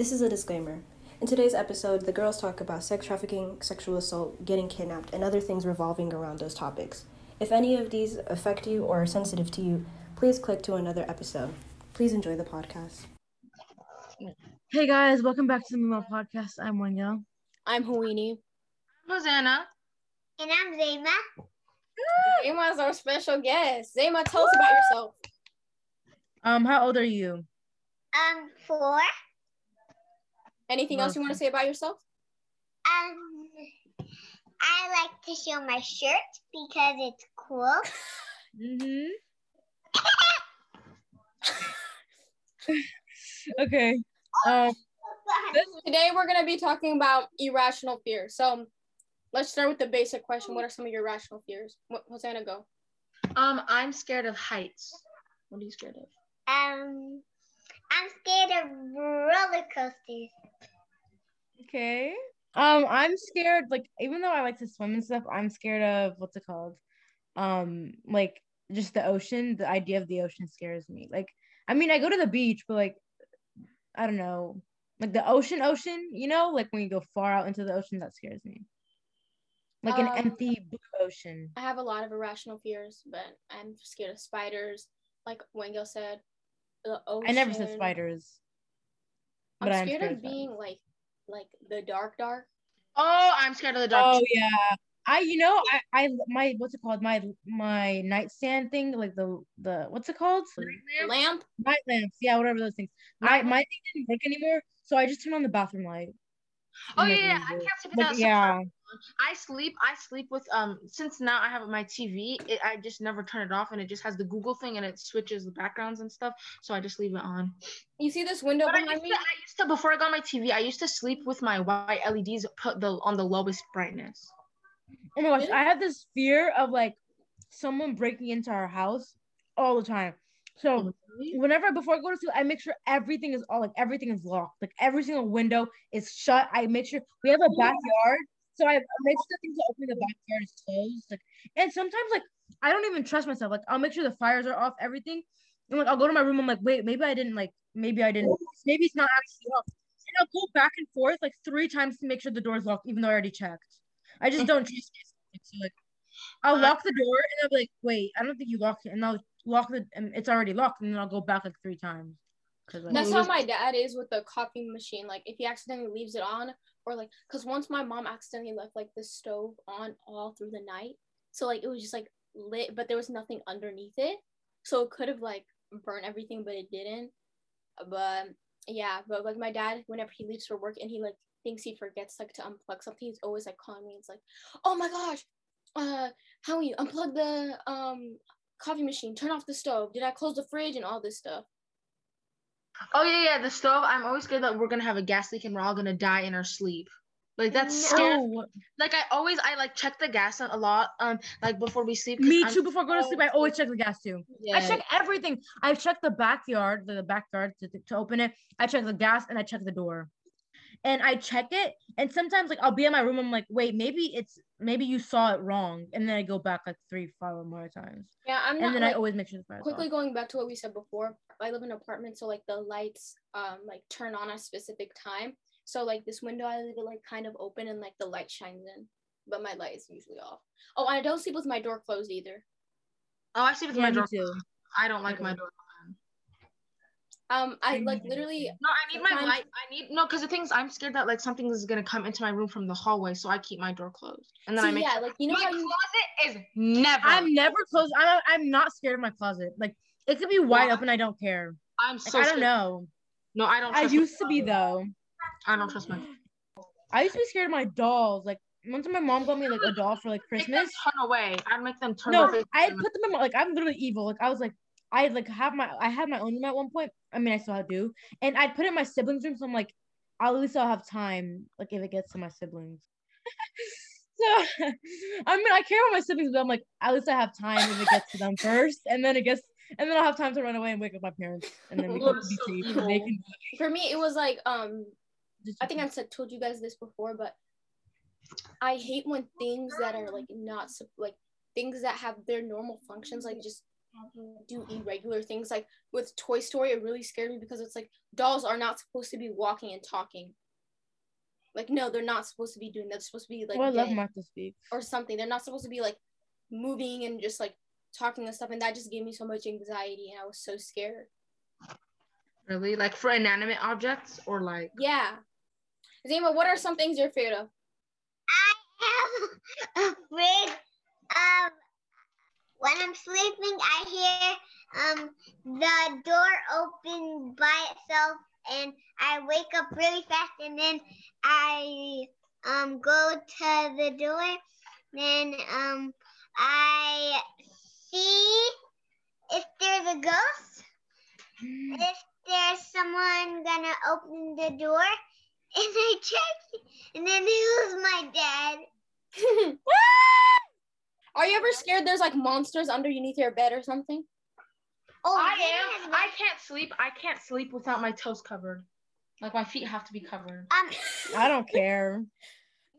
This is a disclaimer. In today's episode, the girls talk about sex trafficking, sexual assault, getting kidnapped, and other things revolving around those topics. If any of these affect you or are sensitive to you, please click to another episode. Please enjoy the podcast. Hey guys, welcome back to the Mimo Podcast. I'm Wanya. I'm Hawene. Hosanna. And I'm Zaima. Zaima's our special guest. Zaima, tell us about yourself. Um, how old are you? Um, four. Anything else you want to say about yourself? Um, I like to show my shirt because it's cool. Mm-hmm. okay. Um, Today we're gonna be talking about irrational fears. So let's start with the basic question. What are some of your irrational fears? What Hosanna go? Um, I'm scared of heights. What are you scared of? Um, I'm scared of roller coasters. Okay. Um, I'm scared. Like, even though I like to swim and stuff, I'm scared of what's it called? Um, like just the ocean. The idea of the ocean scares me. Like, I mean, I go to the beach, but like, I don't know, like the ocean, ocean. You know, like when you go far out into the ocean, that scares me. Like an Um, empty blue ocean. I have a lot of irrational fears, but I'm scared of spiders. Like Wongiel said, the ocean. I never said spiders. I'm but I am scared of being like like the dark dark. Oh, I'm scared of the dark. Oh yeah. I you know I I my what's it called my my nightstand thing like the the what's it called Lamp. night lamps yeah whatever those things my uh-huh. my thing didn't work anymore so I just turned on the bathroom light. Oh yeah, yeah. I can't sleep Like, without yeah I sleep. I sleep with um. Since now I have my TV, it, I just never turn it off, and it just has the Google thing, and it switches the backgrounds and stuff. So I just leave it on. You see this window But I behind used, me? to, I used to before I got my TV, I used to sleep with my white LEDs put the on the lowest brightness. oh my gosh I have this fear of like someone breaking into our house all the time so whenever before I go to sleep, I make sure everything is all like everything is locked. Like every single window is shut. I make sure we have a backyard, so I make sure the things that open the back backyard is closed. Like, and sometimes like I don't even trust myself. Like I'll make sure the fires are off, everything. And like I'll go to my room. I'm like, wait, maybe I didn't like, maybe I didn't, maybe it's not actually off. And I'll go back and forth like three times to make sure the door's locked, even though I already checked. I just don't trust myself. So like, I'll lock the door and I'll be like, wait, I don't think you locked it, and I'll lock the and it's already locked and then I'll go back like three times. Like, That's how my dad is with the coffee machine. Like if he accidentally leaves it on, or like, cause once my mom accidentally left like the stove on all through the night, so like it was just like lit, but there was nothing underneath it, so it could have like burned everything, but it didn't. But yeah, but like my dad, whenever he leaves for work and he like thinks he forgets like to unplug something, he's always like calling me. It's like, oh my gosh, uh, how are you unplug the um coffee machine, turn off the stove, did I close the fridge and all this stuff. Oh yeah, yeah. The stove. I'm always scared that we're gonna have a gas leak and we're all gonna die in our sleep. Like that's scary. Oh, Like I always, I like check the gas a lot. Um, like before we sleep. me I'm too. Before I go to sleep, I always check the gas too. Yeah. I check everything. I check the backyard, the, the backyard to, to open it. I check the gas and I check the door. And I check it, and sometimes like I'll be in my room. I'm like, wait, maybe it's maybe you saw it wrong, and then I go back like three, five more times, Yeah, I'm not and then I always make sure the quickly off. going back to what we said before. I live in an apartment, so like the lights um like turn on at a specific time. So like this window, I leave it like kind of open, and like the light shines in, but my light is usually off. Oh, I don't sleep with my door closed either. Oh, I sleep with Yeah, my door. too. I don't like I my don't. door. Um, I like literally. No, I need my light. I need no, because the thing is, I'm scared that like something is gonna come into my room from the hallway, so I keep my door closed, and then I See, make. yeah, like you know my how you. closet is never. I'm never closed. I'm I'm not scared of my closet. Like it could be wide Why? open. I don't care. I'm Like, so. I don't know. No, I don't. I used to be though. I don't trust my. I used to be scared of my dolls. Like time, my mom got me like a doll for like Make them Christmas. turn away. I'd make them turn. No, I put them in my like I'm literally evil. Like I was like I like have my I had my own room at one point. I mean I still do, and I'd put it in my siblings' room. So I'm like, at least I'll have time. Like if it gets to my siblings. so I mean I care about my siblings, but I'm like at least I have time if it gets to them first, and then it gets and then I'll have time to run away and wake up my parents, and then we can That's be so safe. evil. they can For me, it was like um. I think I've said told you guys this before, but I hate when things that are like not like things that have their normal functions like just do irregular things. Like with Toy Story, it really scared me because it's like dolls are not supposed to be walking and talking. Like no, they're not supposed to be doing that. They're supposed to be like oh, I love Martha speaks. or something. They're not supposed to be like moving and just like talking and stuff. And that just gave me so much anxiety, and I was so scared. Really? Like for inanimate objects or like Yeah. Zaima, what are some things you're afraid of? I am afraid of when I'm sleeping. I hear um the door open by itself, and I wake up really fast, and then I um go to the door. Then um I see if there's a ghost, if there's someone gonna open the door, and I check, and then it was my dad. Are you ever scared there's like monsters underneath your bed or something? Oh, I am. I can't sleep. I can't sleep without my toes covered. Like my feet have to be covered. Um, I don't care.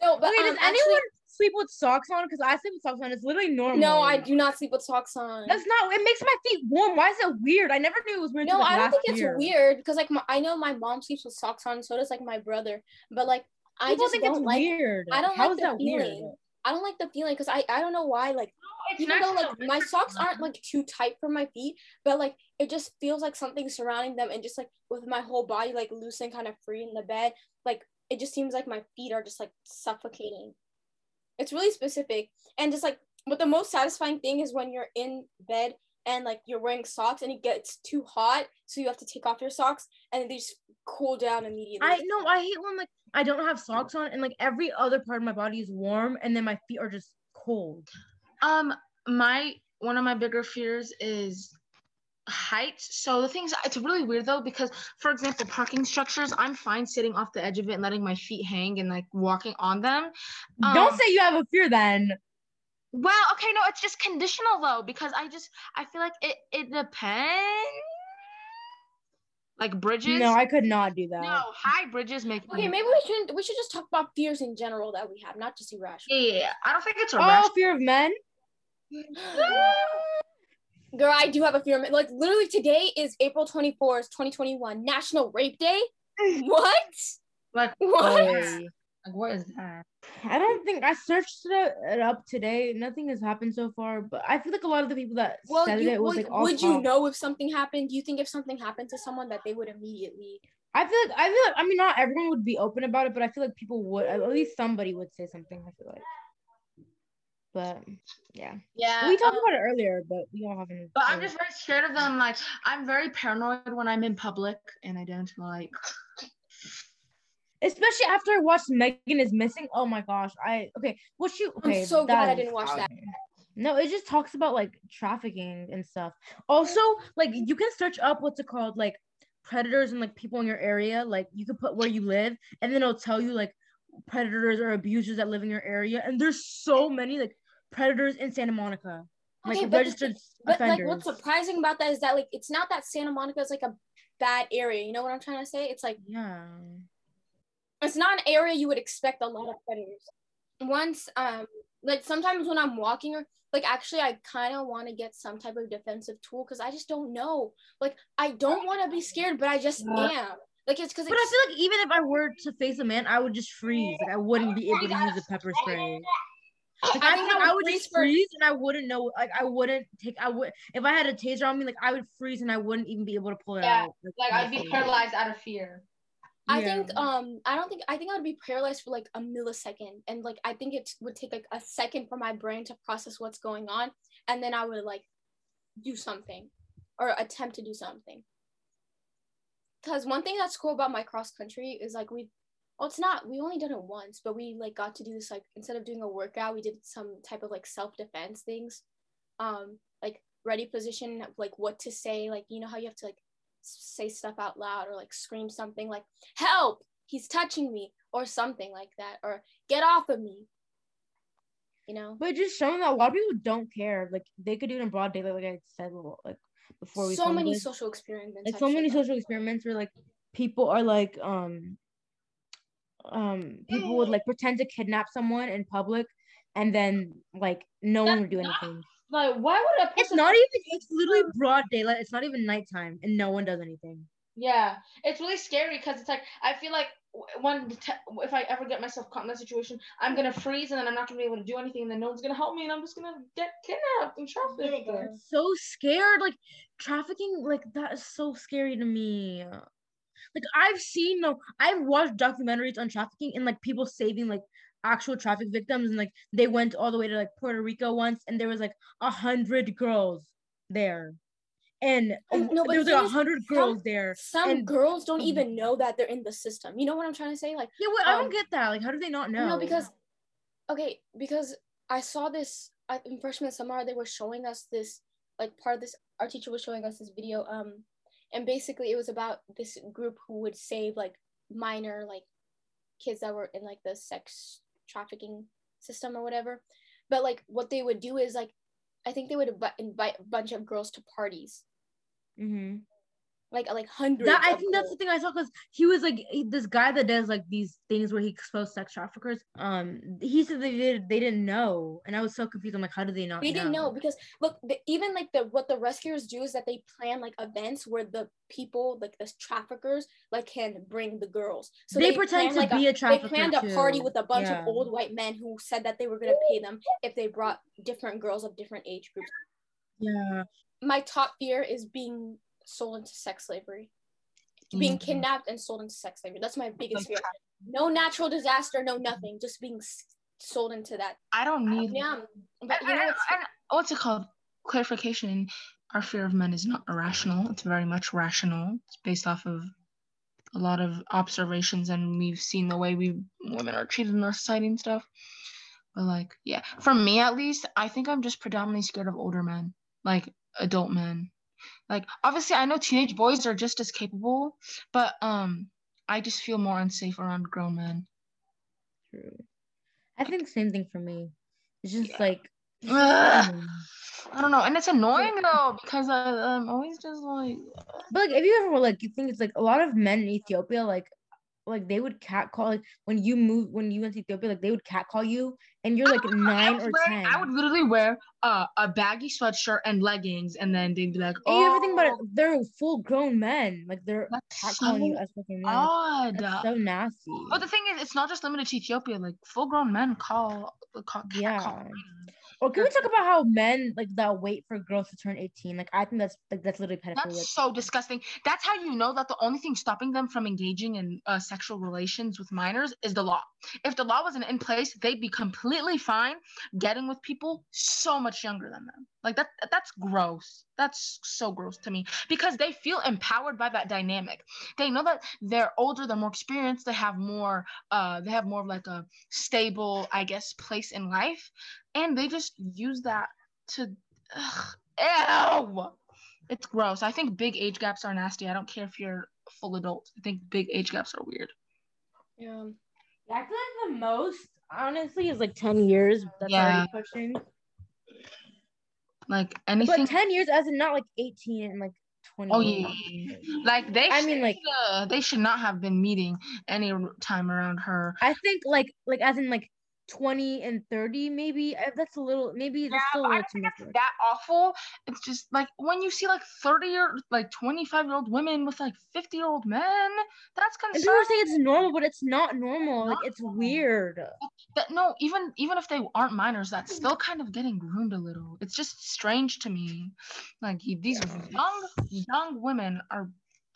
No, but Wait, um, does actually- anyone sleep with socks on? Because I sleep with socks on. It's literally normal. no, I do not sleep with socks on. That's not. It makes my feet warm. Why is it weird? I never knew it was weird. No, like, I don't last think it's weird because like my, I know my mom sleeps with socks on, so does like my brother. But like I just think don't think it's like weird. I don't How like is the that weird? I don't like the feeling because I I don't know why like It's even though like my socks aren't like too tight for my feet, but like it just feels like something surrounding them and just like with my whole body like loose and kind of free in the bed, like it just seems like my feet are just like suffocating. It's really specific and just like but the most satisfying thing is when you're in bed and like you're wearing socks and it gets too hot, so you have to take off your socks and they just cool down immediately. I know. I hate when like I don't have socks on and like every other part of my body is warm and then my feet are just cold. Um, my one of my bigger fears is heights. So the things it's really weird though because for example, parking structures, I'm fine sitting off the edge of it and letting my feet hang and like walking on them. don't Um, say you have a fear then. Well, okay, no, it's just conditional though because I just I feel like it it depends. Like bridges. No, I could not do that. no high bridges make Okay, me. maybe we shouldn't. We should just talk about fears in general that we have, not just irrational. Yeah, yeah, yeah. I don't think it's a Oh, fear of men. Girl, I do have a fear. of- men. Like literally, today is April twenty fourth, twenty twenty one, National Rape Day. What? Like What? Oy. Like what is that? I don't think I searched it it up today. Nothing has happened so far, but I feel like a lot of the people that Well, said you, it was would, like all would you talk. know if something happened? Do you think if something happened to someone that they would immediately? I feel like I feel like I mean not everyone would be open about it, but I feel like people would at least somebody would say something. I feel like, but yeah, Yeah. we talked um, about it earlier, but we don't haven't. But I'm just very scared of them. Like I'm very paranoid when I'm in public and I don't like. Especially after I watched Megan is missing. Oh my gosh, I okay. What you? I'm so glad I didn't watch that. No, it just talks about like trafficking and stuff. Also, like you can search up what's it called, like predators and like people in your area. Like you can put where you live, and then it'll tell you like predators or abusers that live in your area. And there's so many like predators in Santa Monica, like Okay, but registered But offenders. like, what's surprising about that is that like it's not that Santa Monica is like a bad area. You know what I'm trying to say? It's like yeah. It's not an area you would expect a lot of predators. Once, um, like sometimes when I'm walking or like actually I kind of want to get some type of defensive tool because I just don't know. Like I don't want to be scared, but I just Yeah. am. Like it's because But I feel like even if I were to face a man, I would just freeze. Like I wouldn't be able to use a pepper spray. Like, I, think think I I would would just freeze for- and I wouldn't know. Like I wouldn't take. I would if I had a taser on me. Like I would freeze and I wouldn't even be able to pull it Yeah, out. Like I'd be paralyzed out of fear. I Yeah. think um I don't think I think I would be paralyzed for like a millisecond and like I think it would take like a second for my brain to process what's going on and then I would like do something or attempt to do something. Cuz one thing that's cool about my cross country is like we well it's not we only done it once but we like got to do this like instead of doing a workout we did some type of like self defense things. Um like ready position like what to say like you know how you have to like say stuff out loud or like scream something like help he's touching me or something like that or get off of me you know But just showing that a lot of people don't care. Like they could do it in broad daylight, like I said, like before we so many this. social experiments like so many social experiments where like people are like um um people would like pretend to kidnap someone in public and then like no one would do anything Like, why would a person? It's not even. It's literally broad daylight. It's not even nighttime, and no one does anything. Yeah, it's really scary because it's like I feel like w- when if I ever get myself caught in that situation, I'm gonna freeze and then I'm not gonna be able to do anything, and then no one's gonna help me, and I'm just gonna get kidnapped and trafficked. I'm so scared. Like trafficking, like that is so scary to me. Like I've seen no, I've watched documentaries on trafficking and like people saving like actual traffic victims, and like they went all the way to like Puerto Rico once, and there was like a hundred girls there, and No, but there was like a hundred girls there. Some And- girls don't um, even know that they're in the system. You know what I'm trying to say? Like, Yeah, well, I um, don't get that. Like, how do they not know? no, because, okay, because I saw this in freshman summer. They were showing us this, like, part of this. Our teacher was showing us this video. Um, and basically, it was about this group who would save like minor like kids that were in like the sex trafficking system or whatever. But like, what they would do is like, I think they would invite a bunch of girls to parties, hmm like like hundreds. that I think that's the thing I saw because he was like he- this guy that does like these things where he exposed sex traffickers. Um, he said they did they didn't know, and I was so confused. I'm like, how did they not? they didn't know because look the, even like the what the rescuers do is that they plan like events where the people like the traffickers like can bring the girls so They pretend plan, to like, be a they trafficker, They planned a party with a bunch Yeah. of old white men who said that they were going to pay them if they brought different girls of different age groups Yeah, my top fear is being sold into sex slavery being Mhm. kidnapped and sold into sex slavery that's my biggest fear no natural disaster no nothing just being sold into that I don't need. yeah but you know what's and what's it called? Clarification. Our fear of men is not irrational. It's very much rational. It's based off of a lot of observations, and we've seen the way we women are treated in our society and stuff. But like, yeah, for me at least, I think I'm just predominantly scared of older men, like adult men. Like, obviously, I know teenage boys are just as capable, but um, I just feel more unsafe around grown men. true. I think same thing for me. It's just Yeah. like. Ugh. I don't know, and it's annoying though because I, I'm always just like, But like, if you ever like, you think it's like a lot of men in Ethiopia, like, like they would catcall like when you move when you went to Ethiopia, like they would catcall you, and you're like nine or ten. I would literally wear uh, a baggy sweatshirt and leggings, and then they'd be like, "Oh, you ever think about it? "Oh, They're full grown men. Like they're catcalling you so as fucking men. odd." That's so nasty. But the thing is, it's not just limited to Ethiopia. Like full-grown men call, call Yeah. catcall. Or can we talk about how men like that wait for girls to turn 18? Like I think that's like that's literally pedophilia. That's so disgusting. That's how you know that the only thing stopping them from engaging in uh, sexual relations with minors is the law. If the law wasn't in place, they'd be completely fine getting with people so much younger than them. Like that that's gross. That's so gross to me because they feel empowered by that dynamic. They know that they're older, they're more experienced, they have more uh they have more of like a stable, I guess, place in life and they just use that to ugh, ew. It's gross. I think big age gaps are nasty. I don't care if you're a full adult. I think big age gaps are weird. yeah I feel like the most honestly is like 10 years. That's Yeah. already pushing. Like anything. But 10 years as in not like 18 and like 20. Oh, yeah. like they. I mean, like- uh, they should not have been meeting any time around her. I think like like as in like 20 and 30 maybe. That's a little maybe that's Yeah, still a but I little too much. That awful. It's just like when you see like thirty or like twenty five year old women with like fifty year old men. That's And people concerning. say it's normal, but it's not normal. Like it's weird. that no even even if they aren't minors that's still kind of getting groomed a little it's just strange to me like he- these Yeah. young young women are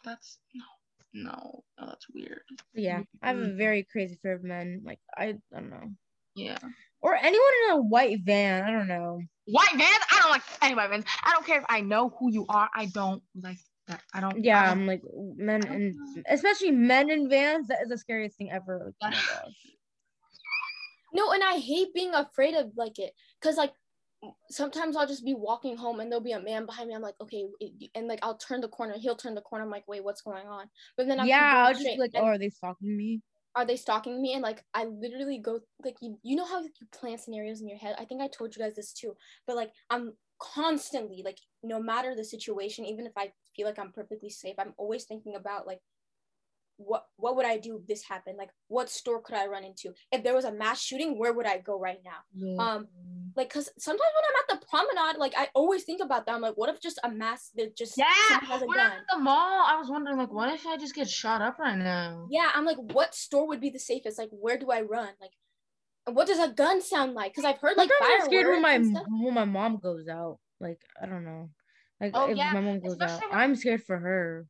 that's no no no that's weird Yeah, I have a very crazy fear of men. Like I, I don't know, yeah or anyone in a white van. I don't know. white vans i don't like any white vans i don't care if i know who you are i don't like that i don't Yeah, I don't- I'm like men and especially men in vans. That is the scariest thing ever. Like, oh. No, and I hate being afraid of like it, cause like sometimes I'll just be walking home and there'll be a man behind me. I'm like, okay, and like I'll turn the corner, he'll turn the corner. I'm like, wait, what's going on? But then I'll yeah, I'll just be like, oh, are they stalking me? Are they stalking me? And like I literally go like you, you know how you plan scenarios in your head. I think I told you guys this too, but like I'm constantly like no matter the situation, even if I feel like I'm perfectly safe, I'm always thinking about like what what would I do if this happened? Like what store could I run into? If there was a mass shooting, where would I go right now? Um, Like, cause sometimes when I'm at the promenade, like I always think about that. I'm like, what if just a mass that just Yeah. someone has a When I'm at the mall, I was wondering like, what if I just get shot up right now? Yeah, I'm like, what store would be the safest? Like, where do I run? Like, what does a gun sound like? Because I've heard like I'm scared when my fireworks and stuff. when my mom goes out. Like I don't know. Like Oh, if yeah, my mom goes out, when- I'm scared for her.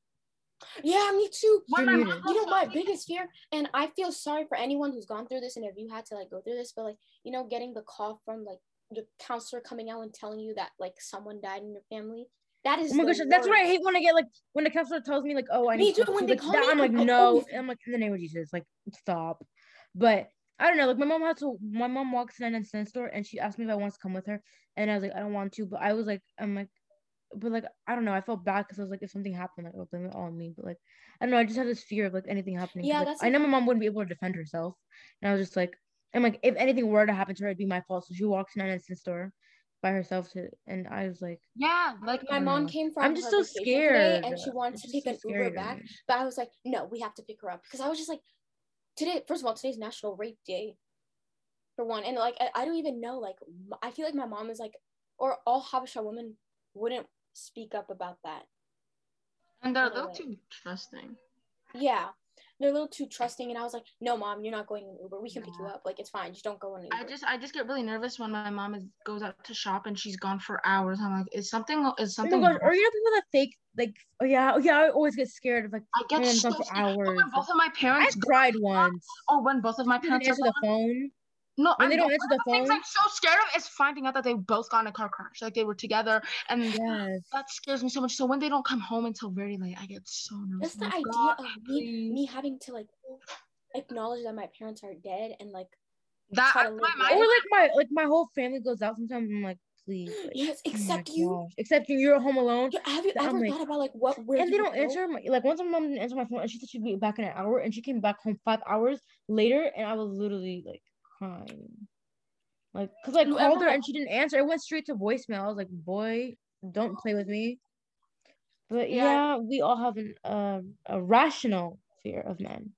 Yeah, me too. When my You know, goes you know my biggest fear, and I feel sorry for anyone who's gone through this, and if you had to like go through this, but like you know, getting the call from like the counselor coming out and telling you that like someone died in your family. That is. Oh my the gosh, that's what I hate when I get like when the counselor tells me like, oh, I Me need too, to when they like, call that, me, I'm like, I'm like, no, oh. I'm like, in the name of Jesus, like stop. But I don't know, like my mom had to. My mom walks in and cent store and she asked me if I want to come with her, and I was like, I don't want to, but I was like, I'm like, but like I don't know, I felt bad because I was like, if something happened, like I'll blame it all on me. But like I don't know, I just had this fear of like anything happening. Yeah, like, that's I know my mom wouldn't be able to defend herself, and I was just like, I'm like, if anything were to happen to her, it'd be my fault. So she walks in an instant store by herself to, and I was like, Yeah, like My mom know. came from. I'm just so vacation today, scared. and she wanted to take so an Uber to back, but I was like, no, we have to pick her up because I was just like, today. First of all, today's National Rape Day, for one, and like I, I don't even know. Like I feel like my mom is like, or all Habesha women wouldn't speak up about that. and they're a little too trusting. Yeah, they're a little too trusting, and I was like, no, mom, you're not going in Uber. We can pick you up. Like it's fine. Just don't go in Uber. I just I just get really nervous when my mom is goes out to shop and she's gone for hours. I'm like, is something is Oh something my gosh, wrong? or you know people that fake like oh yeah, oh yeah, I always get scared of like I get oh, my mom's so gone for scared. Or hours. when both of my parents go, cried once. or when both of my parents are answer the gone. phone. No, When I'm they don't one answer of the things. I'm so scared of is finding out that they both got in a car crash, like they were together, and Yes. that scares me so much. So when they don't come home until very late, I get so nervous. That's the like, idea "God, of me, me having to like acknowledge that my parents are dead and like that try to my live mind life. Or like my like my whole family goes out sometimes. I'm like, please. Like, yes, oh except you. gosh. Except you, you're home alone. Yeah, Have you that I'm ever like- thought about like what where and they don't go? answer my like once my mom didn't answer my phone and she said she'd be back in an hour and she came back home five hours later and I was literally like crying. Like, cause I You called ever, her and she didn't answer. It went straight to voicemail. I was like, boy, don't play with me. But Yeah. yeah, we all have an uh, a rational fear of men.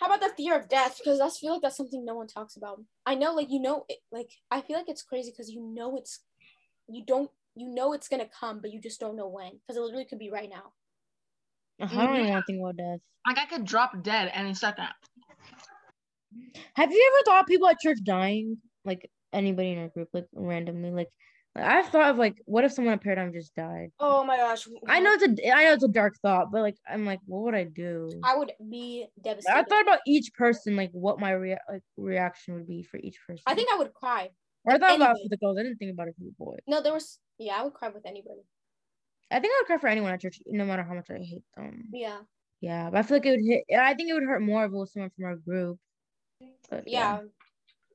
How about the fear of death? Because I feel like that's something no one talks about. I know, like you know, it, like I feel like it's crazy because you know it's, you don't, you know it's gonna come, but you just don't know when. Because it literally could be right now. I don't even want to think about death. like I could drop dead any second. Have you ever thought people at church dying? Like anybody in our group, like randomly, like. I've thought of like, what if someone at Paradigm just died? Oh my gosh! I know it's a, I know it's a dark thought, but like, I'm like, what would I do? I would be devastated. I thought about each person, like what my rea- like reaction would be for each person. I think I would cry. or I thought about anybody. for the girls. I didn't think about it for the boys. No, there was. Yeah, I would cry with anybody. I think I would cry for anyone at church, no matter how much I hate them. Yeah, Yeah, but I feel like it would hit. I think it would hurt more if it was someone from our group. But yeah.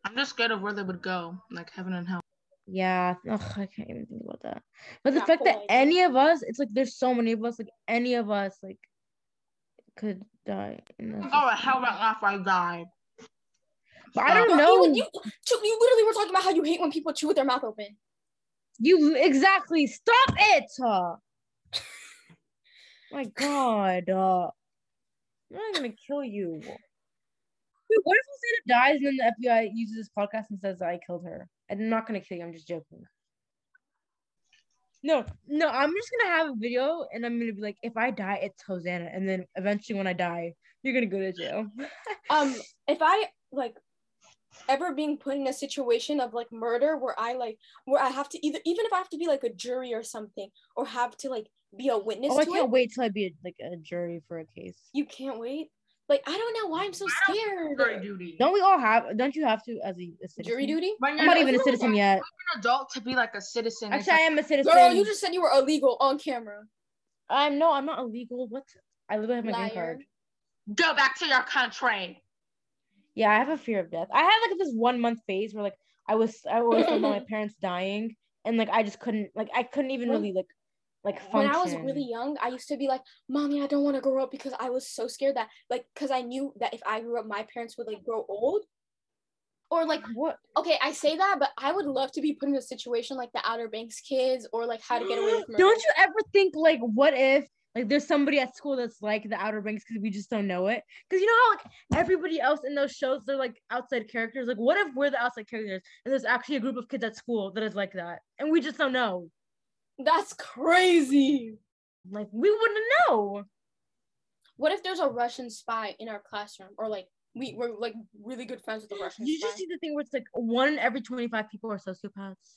I'm just scared of where they would go, like heaven and hell. yeah. Ugh, I can't even think about that. But the Yeah, fact that idea. any of us, it's like there's so many of us, like any of us, like could die. And Oh hell, right after I die. But I don't Bro, know. You, you, you literally were talking about how you hate when people chew with their mouth open. You exactly stop it. Uh, my God, uh, I'm not gonna kill you. Wait, what if Susanna dies and then the FBI uses this podcast and says I killed her? I'm not gonna kill you. I'm just joking. No, no, I'm just gonna have a video and I'm gonna be like, if I die, it's Hosanna, and then eventually when I die, you're gonna go to jail. um if i like ever being put in a situation of like murder where i like where i have to either even if i have to be like a jury or something or have to like be a witness oh, I can't it wait till I be a, like a jury for a case. you can't wait like i don't know why i'm so scared Jury duty. Don't we all have? Don't you have to as a, a citizen? jury duty When I'm not even a citizen yet. I'm an adult to be like a citizen. Actually, I am a citizen. girl you just said you were illegal on camera I'm no, I'm not illegal. What? I literally have my green card. go back to your country. Yeah, I have a fear of death. I had like this one month phase where like I was I was thinking my parents dying and like I just couldn't like I couldn't even really like like when i was really young i used to be like mommy i don't want to grow up because i was so scared that like because i knew that if i grew up my parents would like grow old or like what? okay i say that but i would love to be put in a situation like the outer banks kids or like how to get away with murder Don't you ever think like what if Like there's somebody at school that's like the Outer Banks because we just don't know it. Because you know how like everybody else in those shows they're like outside characters. Like what if we're the outside characters and there's actually a group of kids at school that is like that and we just don't know. That's crazy. Like we wouldn't know. What if there's a Russian spy in our classroom, or like we we're like really good friends with the Russian You spy? just see the thing where it's like one in every 25 people are sociopaths.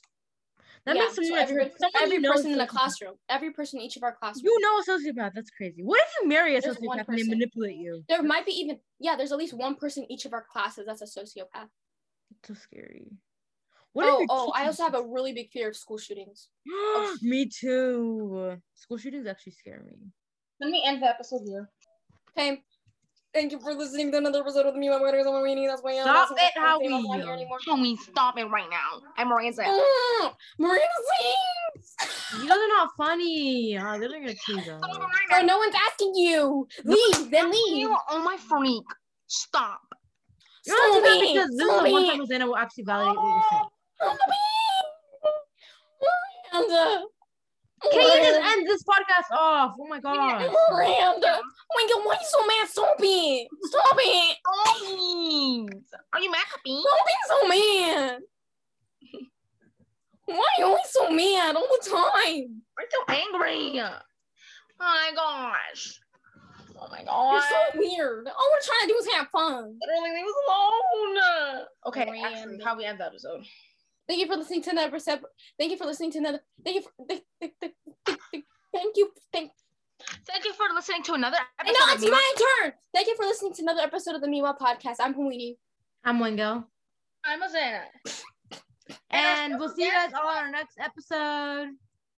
That yeah, makes so every, every you know person in the classroom, every person in each of our classrooms. You know a sociopath. That's crazy. What if you marry a There's sociopath and they manipulate you? there might be even yeah. There's at least one person in each of our classes that's a sociopath. It's so scary. What oh, oh, I also have a really big fear of school shootings. me too. School shootings actually scare me. Let me end the episode here. Okay. Thank you for listening to another episode of the Me My Wedding Summer Weenie. That's why I'm Stop not it, I'm not Howie. Can we stop it right now? I'm Miranda. Mm, Marina sings. You guys are not funny. Uh, they're gonna tease us. Oh, no one's asking you. Leave, then leave. You are on my freak. Stop. You're not doing that because this is the one time Hosanna will actually validate what you're saying. Miranda. Can you just end this podcast off? Oh my god. Miranda. Oh my god, why are you so mad? Stop it. Stop it. Please. Are you mad me? Stop being so mad. Why are you always so mad all the time? I'm so angry. Oh my gosh. Oh my You're so weird. All we're trying to do is have fun. Literally leave us alone. Okay, Miranda. actually, how we end the episode? Thank you for listening to another episode. Thank you for listening to another. Thank you for. Thank, you. Thank. Thank you for listening to another episode. No, of it's my turn. Thank you for listening to another episode of the Meanwhile podcast. I'm Humini. I'm Wingo. I'm Azana. And we'll see you guys all on our next episode.